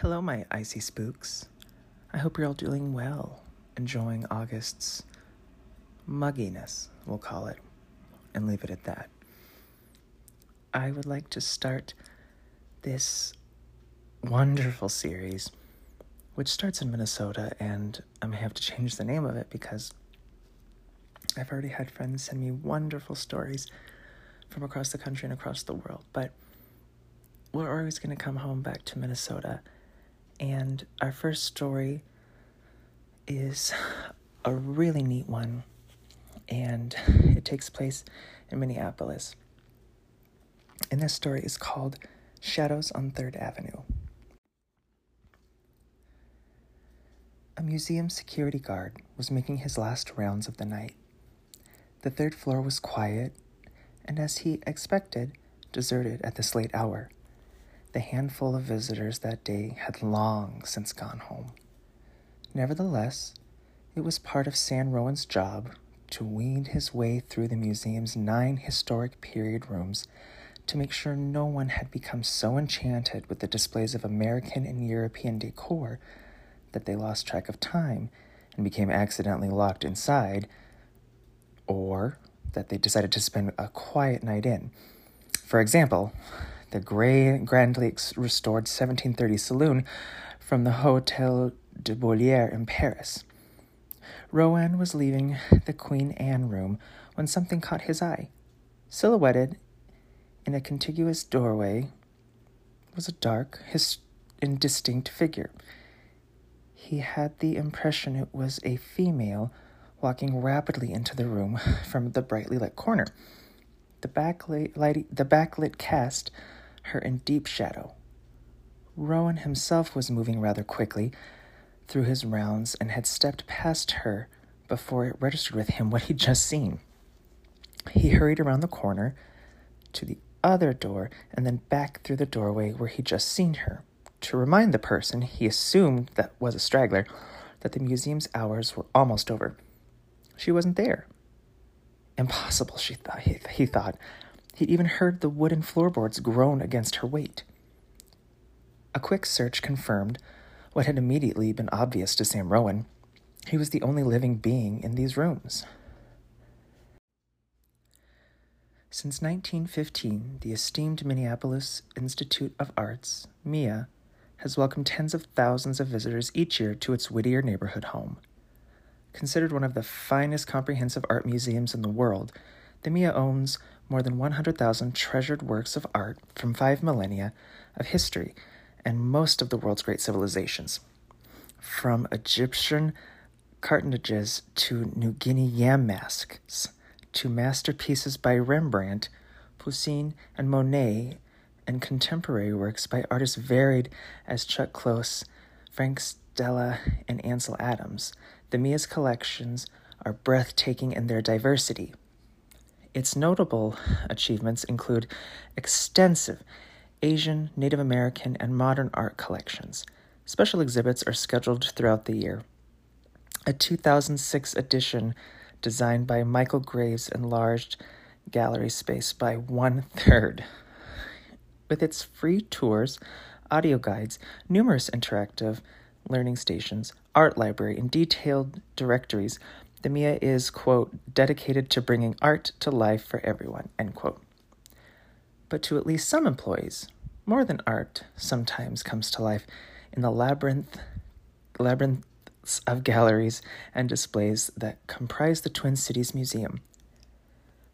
Hello, my icy spooks. I hope you're all doing well, enjoying August's mugginess, we'll call it, and leave it at that. I would like to start this wonderful series, which starts in Minnesota, and I may have to change the name of it because I've already had friends send me wonderful stories from across the country and across the world, but we're always going to come home back to Minnesota and our first story is a really neat one, and it takes place in Minneapolis. And this story is called Shadows on Third Avenue. A museum security guard was making his last rounds of the night. The third floor was quiet, and as he expected, deserted at this late hour. The handful of visitors that day had long since gone home. Nevertheless, it was part of Sam Rowan's job to weed his way through the museum's nine historic period rooms to make sure no one had become so enchanted with the displays of American and European decor that they lost track of time and became accidentally locked inside, or that they decided to spend a quiet night in. For example, the gray, grandly restored 1730 saloon from the Hotel de Beaulieu in Paris. Rowan was leaving the Queen Anne room when something caught his eye. Silhouetted in a contiguous doorway was a dark, his- indistinct figure. He had the impression it was a female walking rapidly into the room from the brightly lit corner. The backlit, light, the backlit cast her in deep shadow. Rowan himself was moving rather quickly through his rounds and had stepped past her before it registered with him what he'd just seen. He hurried around the corner to the other door and then back through the doorway where he'd just seen her to remind the person he assumed that was a straggler that the museum's hours were almost over. She wasn't there. Impossible, she thought, he, he thought. He even heard the wooden floorboards groan against her weight. A quick search confirmed what had immediately been obvious to Sam Rowan. He was the only living being in these rooms. Since 1915, the esteemed Minneapolis Institute of Arts, MIA, has welcomed tens of thousands of visitors each year to its Whittier neighborhood home. Considered one of the finest comprehensive art museums in the world, the MIA owns more than 100,000 treasured works of art from five millennia of history and most of the world's great civilizations. From Egyptian cartonnage to New Guinea yam masks, to masterpieces by Rembrandt, Poussin, and Monet, and contemporary works by artists varied as Chuck Close, Frank Stella, and Ansel Adams, the Mia's collections are breathtaking in their diversity. Its notable achievements include extensive Asian, Native American, and modern art collections. Special exhibits are scheduled throughout the year. A 2006 edition designed by Michael Graves enlarged gallery space by one third. With its free tours, audio guides, numerous interactive learning stations, art library, and detailed directories, the Mia is, quote, dedicated to bringing art to life for everyone, end quote. But to at least some employees, more than art sometimes comes to life in the labyrinth labyrinths of galleries and displays that comprise the Twin Cities Museum.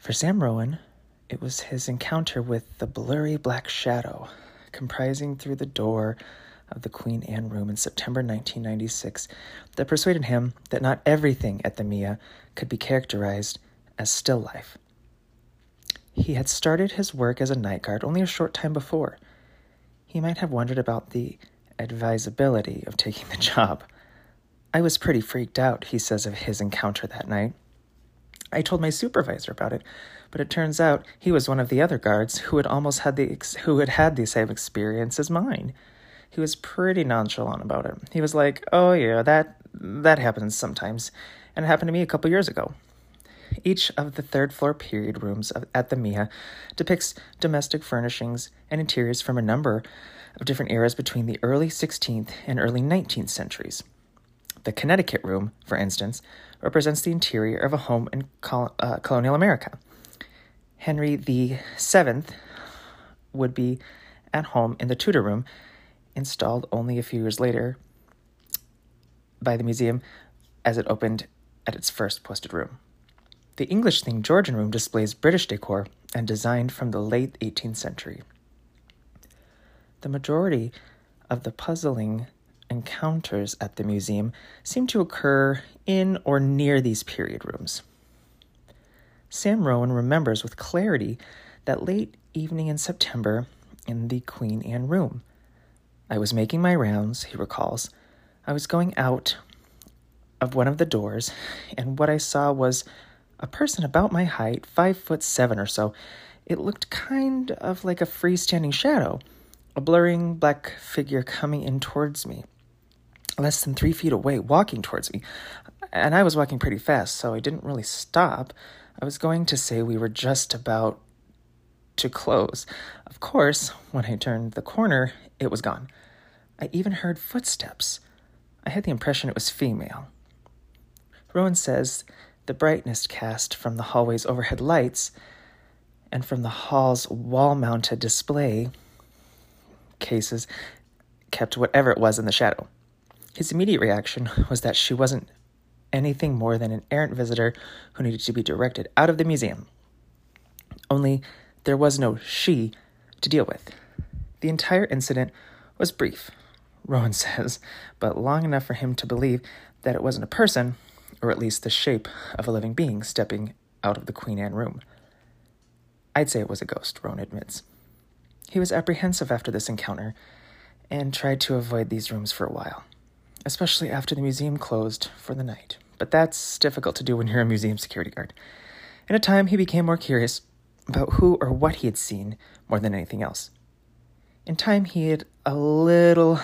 For Sam Rowan, it was his encounter with the blurry black shadow comprising through the door of the Queen Anne room in September 1996 that persuaded him that not everything at the Mia could be characterized as still life. He had started his work as a night guard only a short time before. He might have wondered about the advisability of taking the job. I was pretty freaked out, he says of his encounter that night. I told my supervisor about it, but it turns out he was one of the other guards who had almost had the ex- who had had the same experience as mine he was pretty nonchalant about it. He was like, "Oh yeah, that that happens sometimes, and it happened to me a couple years ago." Each of the third floor period rooms at the Mia depicts domestic furnishings and interiors from a number of different eras between the early 16th and early 19th centuries. The Connecticut Room, for instance, represents the interior of a home in col- uh, colonial America. Henry VII would be at home in the Tudor Room, installed only a few years later by the museum as it opened at its first posted room. The English themed Georgian Room displays British decor and designed from the late 18th century. The majority of the puzzling encounters at the museum seem to occur in or near these period rooms. Sam Rowan remembers with clarity that late evening in September in the Queen Anne room. I was making my rounds, he recalls. I was going out of one of the doors, and what I saw was a person about my height, five foot seven or so. It looked kind of like a freestanding shadow, a blurring black figure coming in towards me less than three feet away, walking towards me. And I was walking pretty fast, so I didn't really stop. I was going to say we were just about to close. Of course, when I turned the corner, it was gone. I even heard footsteps. I had the impression it was female. Rowan says the brightness cast from the hallway's overhead lights and from the hall's wall mounted display cases kept whatever it was in the shadow. His immediate reaction was that she wasn't anything more than an errant visitor who needed to be directed out of the museum. Only there was no she to deal with. The entire incident was brief, Rowan says, but long enough for him to believe that it wasn't a person, or at least the shape of a living being, stepping out of the Queen Anne room. I'd say it was a ghost, Rowan admits. He was apprehensive after this encounter and tried to avoid these rooms for a while especially after the museum closed for the night. But that's difficult to do when you're a museum security guard. In a time, he became more curious about who or what he had seen more than anything else. In time, he had a little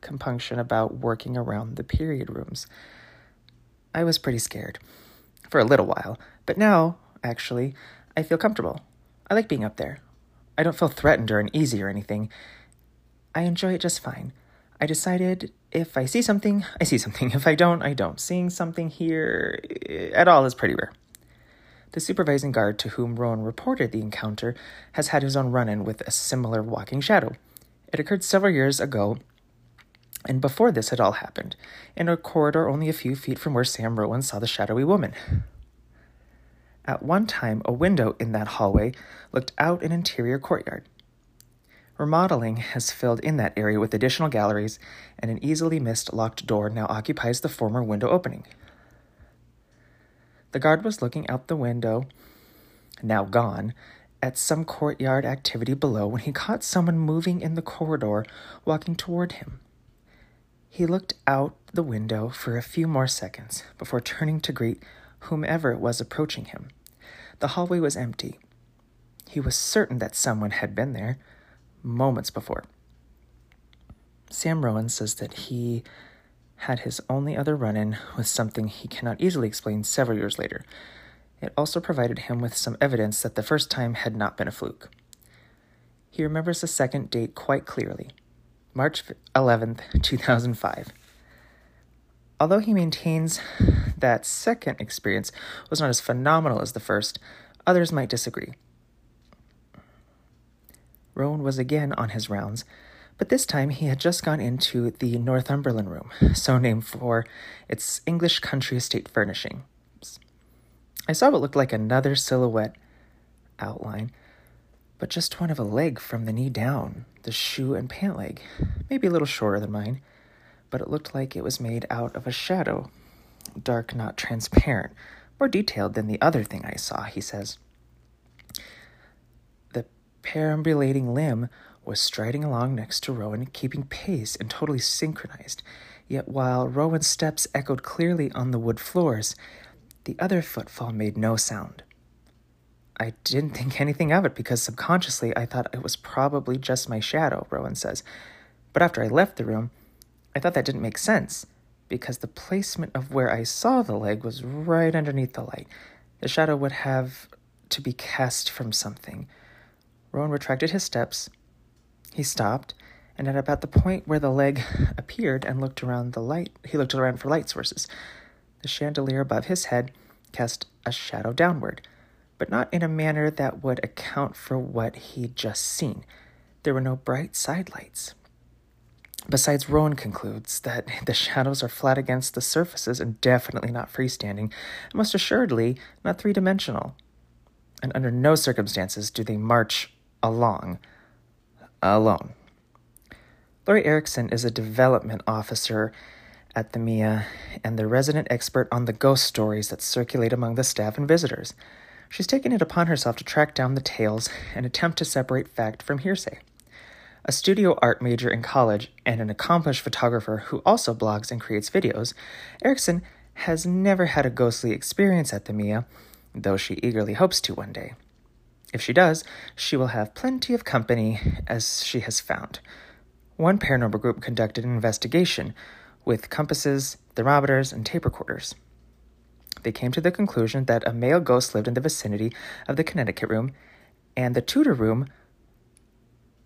compunction about working around the period rooms. I was pretty scared for a little while, but now, actually, I feel comfortable. I like being up there. I don't feel threatened or uneasy or anything. I enjoy it just fine. I decided if I see something, I see something. If I don't, I don't. Seeing something here eh, at all is pretty rare. The supervising guard to whom Rowan reported the encounter has had his own run in with a similar walking shadow. It occurred several years ago, and before this had all happened, in a corridor only a few feet from where Sam Rowan saw the shadowy woman. At one time, a window in that hallway looked out an interior courtyard. Remodeling has filled in that area with additional galleries, and an easily missed locked door now occupies the former window opening. The guard was looking out the window, now gone, at some courtyard activity below when he caught someone moving in the corridor walking toward him. He looked out the window for a few more seconds before turning to greet whomever it was approaching him. The hallway was empty. He was certain that someone had been there moments before. Sam Rowan says that he had his only other run in with something he cannot easily explain several years later. It also provided him with some evidence that the first time had not been a fluke. He remembers the second date quite clearly March 11th, 2005. Although he maintains that second experience was not as phenomenal as the first, others might disagree. Rowan was again on his rounds, but this time he had just gone into the Northumberland room, so named for its English country estate furnishings. I saw what looked like another silhouette outline, but just one of a leg from the knee down, the shoe and pant leg, maybe a little shorter than mine, but it looked like it was made out of a shadow, dark, not transparent, more detailed than the other thing I saw, he says The perambulating limb was striding along next to Rowan, keeping pace and totally synchronized. Yet while Rowan's steps echoed clearly on the wood floors, the other footfall made no sound. I didn't think anything of it because subconsciously I thought it was probably just my shadow, Rowan says. But after I left the room, I thought that didn't make sense because the placement of where I saw the leg was right underneath the light. The shadow would have to be cast from something. Rowan retracted his steps. He stopped and at about the point where the leg appeared and looked around the light, he looked around for light sources. The chandelier above his head cast a shadow downward, but not in a manner that would account for what he'd just seen. There were no bright side lights. Besides, Rowan concludes that the shadows are flat against the surfaces and definitely not freestanding, and most assuredly not three dimensional. And under no circumstances do they march along alone. Lori Erickson is a development officer at the MIA and the resident expert on the ghost stories that circulate among the staff and visitors. She's taken it upon herself to track down the tales and attempt to separate fact from hearsay. A studio art major in college and an accomplished photographer who also blogs and creates videos, Erickson has never had a ghostly experience at the MIA, though she eagerly hopes to one day. If she does, she will have plenty of company, as she has found. One paranormal group conducted an investigation with compasses, thermometers, and tape recorders. They came to the conclusion that a male ghost lived in the vicinity of the Connecticut room and the Tudor room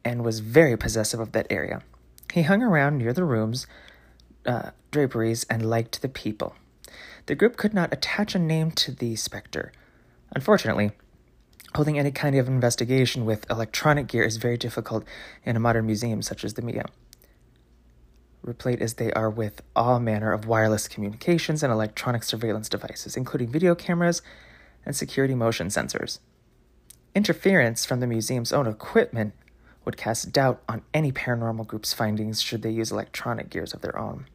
and was very possessive of that area. He hung around near the rooms, uh, draperies, and liked the people. The group could not attach a name to the specter. Unfortunately, holding any kind of investigation with electronic gear is very difficult in a modern museum such as the MIA. Replete as they are with all manner of wireless communications and electronic surveillance devices, including video cameras and security motion sensors. Interference from the museum's own equipment would cast doubt on any paranormal group's findings should they use electronic gears of their own.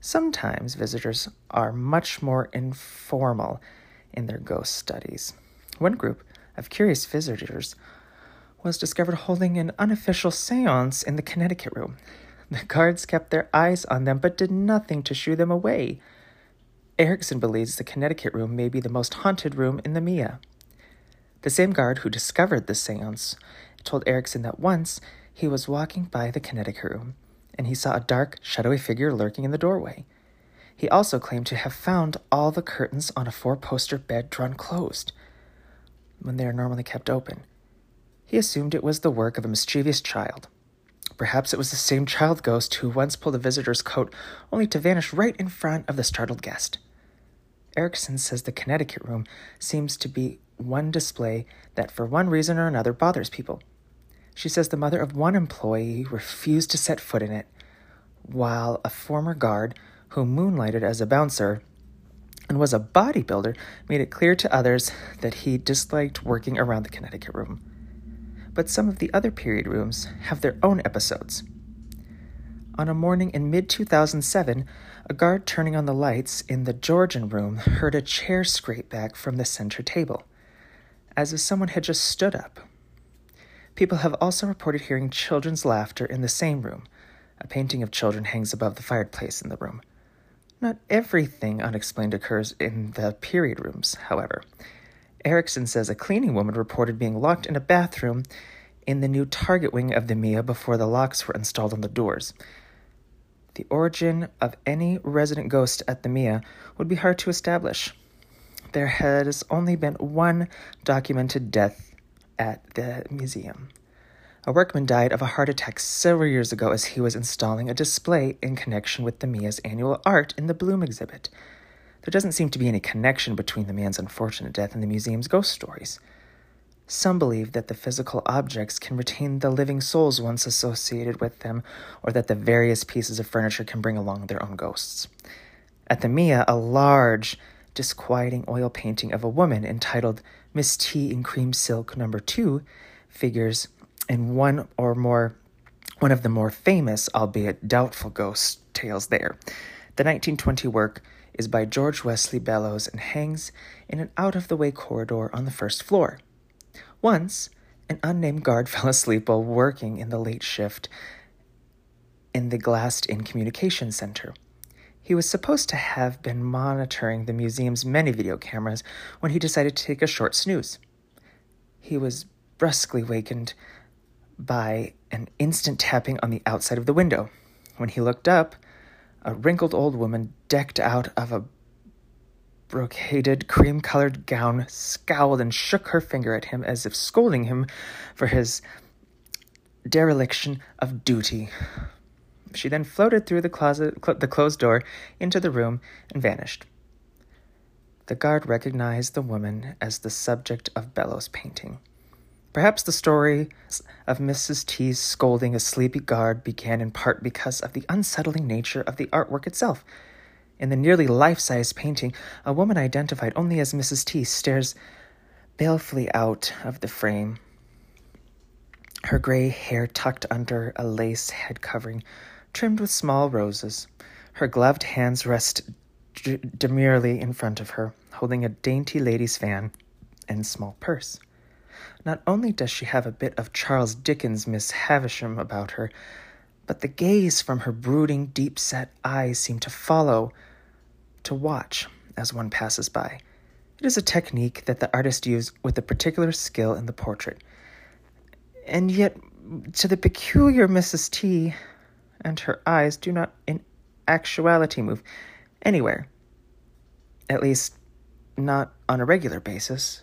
Sometimes visitors are much more informal in their ghost studies. One group of curious visitors was discovered holding an unofficial seance in the Connecticut room. The guards kept their eyes on them but did nothing to shoo them away. Erickson believes the Connecticut room may be the most haunted room in the MIA. The same guard who discovered the seance told Erickson that once he was walking by the Connecticut room and he saw a dark, shadowy figure lurking in the doorway. He also claimed to have found all the curtains on a four poster bed drawn closed when they are normally kept open. He assumed it was the work of a mischievous child. Perhaps it was the same child ghost who once pulled a visitor's coat only to vanish right in front of the startled guest. Erickson says the Connecticut room seems to be one display that, for one reason or another, bothers people. She says the mother of one employee refused to set foot in it, while a former guard, who moonlighted as a bouncer and was a bodybuilder, made it clear to others that he disliked working around the Connecticut room. But some of the other period rooms have their own episodes. On a morning in mid 2007, a guard turning on the lights in the Georgian room heard a chair scrape back from the center table, as if someone had just stood up. People have also reported hearing children's laughter in the same room. A painting of children hangs above the fireplace in the room. Not everything unexplained occurs in the period rooms, however. Erickson says a cleaning woman reported being locked in a bathroom in the new target wing of the MIA before the locks were installed on the doors. The origin of any resident ghost at the MIA would be hard to establish. There has only been one documented death at the museum. A workman died of a heart attack several years ago as he was installing a display in connection with the MIA's annual art in the Bloom exhibit. There doesn't seem to be any connection between the man's unfortunate death and the museum's ghost stories. Some believe that the physical objects can retain the living souls once associated with them, or that the various pieces of furniture can bring along their own ghosts. At the MIA, a large, disquieting oil painting of a woman entitled Miss T in Cream Silk number 2 figures in one or more one of the more famous, albeit doubtful ghost tales there. The 1920 work is by George Wesley Bellows and hangs in an out of the way corridor on the first floor. Once, an unnamed guard fell asleep while working in the late shift in the glassed in communication center. He was supposed to have been monitoring the museum's many video cameras when he decided to take a short snooze. He was brusquely wakened by an instant tapping on the outside of the window. When he looked up, a wrinkled old woman decked out of a brocaded cream colored gown scowled and shook her finger at him as if scolding him for his dereliction of duty. She then floated through the closet, cl- the closed door into the room and vanished. The guard recognized the woman as the subject of Bellows' painting. Perhaps the story of Mrs. T's scolding a sleepy guard began in part because of the unsettling nature of the artwork itself. In the nearly life size painting, a woman identified only as Mrs. T stares balefully out of the frame, her gray hair tucked under a lace head covering trimmed with small roses. Her gloved hands rest d- demurely in front of her, holding a dainty lady's fan and small purse. Not only does she have a bit of Charles Dickens' Miss Havisham about her, but the gaze from her brooding, deep set eyes seem to follow, to watch as one passes by. It is a technique that the artist used with a particular skill in the portrait. And yet, to the peculiar Mrs. T, and her eyes do not in actuality move anywhere. At least, not on a regular basis.